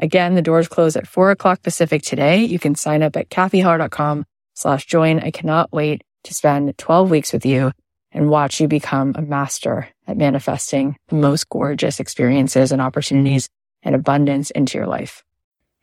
Again, the doors close at four o'clock Pacific today. You can sign up at cathyheller.com slash join. I cannot wait to spend 12 weeks with you and watch you become a master at manifesting the most gorgeous experiences and opportunities and abundance into your life.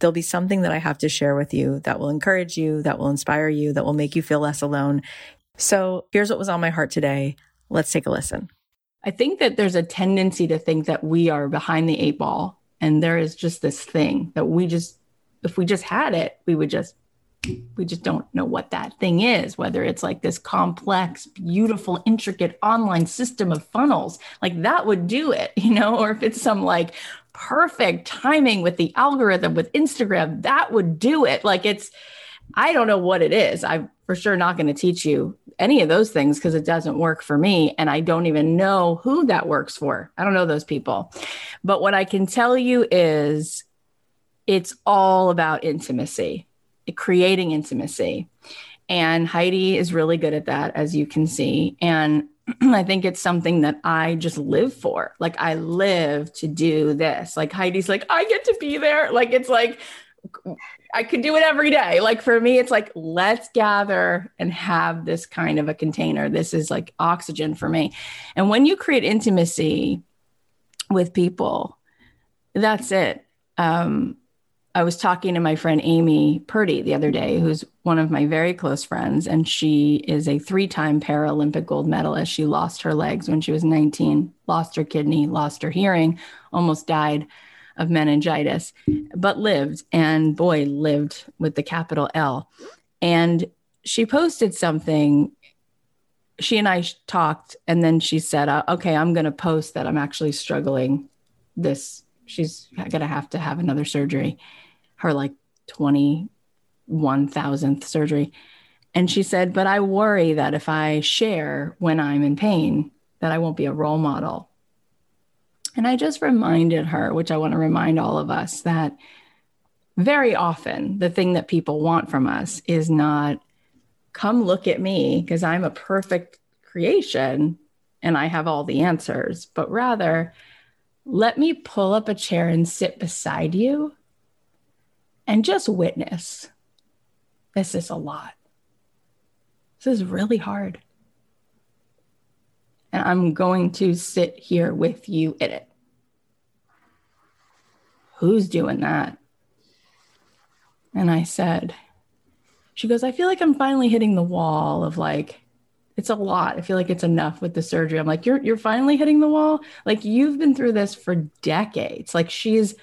there'll be something that I have to share with you that will encourage you, that will inspire you, that will make you feel less alone. So here's what was on my heart today. Let's take a listen. I think that there's a tendency to think that we are behind the eight ball and there is just this thing that we just, if we just had it, we would just we just don't know what that thing is, whether it's like this complex, beautiful, intricate online system of funnels, like that would do it, you know, or if it's some like perfect timing with the algorithm with Instagram, that would do it. Like it's, I don't know what it is. I'm for sure not going to teach you any of those things because it doesn't work for me. And I don't even know who that works for. I don't know those people. But what I can tell you is it's all about intimacy creating intimacy. And Heidi is really good at that, as you can see. And I think it's something that I just live for. Like, I live to do this. Like, Heidi's like, I get to be there. Like, it's like, I could do it every day. Like, for me, it's like, let's gather and have this kind of a container. This is like oxygen for me. And when you create intimacy with people, that's it. Um, I was talking to my friend Amy Purdy the other day, who's one of my very close friends, and she is a three time Paralympic gold medalist. She lost her legs when she was 19, lost her kidney, lost her hearing, almost died of meningitis, but lived and boy, lived with the capital L. And she posted something. She and I talked, and then she said, uh, Okay, I'm going to post that I'm actually struggling this she's going to have to have another surgery, her like 21,000th surgery. And she said, But I worry that if I share when I'm in pain, that I won't be a role model. And I just reminded her, which I want to remind all of us, that very often the thing that people want from us is not come look at me because I'm a perfect creation and I have all the answers, but rather let me pull up a chair and sit beside you and just witness. This is a lot. This is really hard. And I'm going to sit here with you in it. Who's doing that? And I said, she goes, I feel like I'm finally hitting the wall of like, it's a lot. I feel like it's enough with the surgery. I'm like, you're you're finally hitting the wall. Like you've been through this for decades. Like she's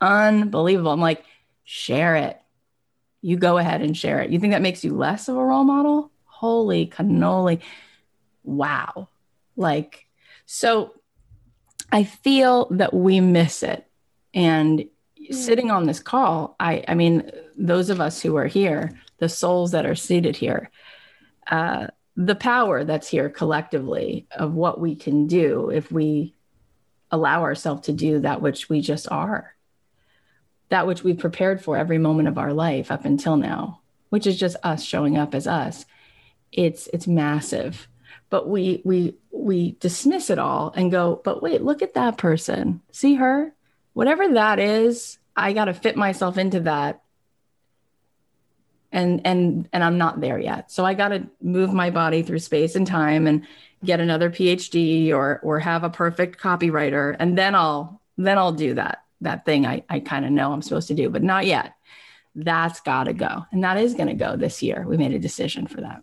unbelievable. I'm like, share it. You go ahead and share it. You think that makes you less of a role model? Holy cannoli. Wow. Like, so I feel that we miss it. And sitting on this call, I I mean, those of us who are here, the souls that are seated here, uh, the power that's here collectively of what we can do if we allow ourselves to do that which we just are, that which we've prepared for every moment of our life up until now, which is just us showing up as us. It's it's massive. but we we we dismiss it all and go, but wait, look at that person. See her? Whatever that is, I got to fit myself into that. And and and I'm not there yet. So I got to move my body through space and time and get another PhD or or have a perfect copywriter and then I'll then I'll do that that thing I I kind of know I'm supposed to do, but not yet. That's got to go. And that is going to go this year. We made a decision for that.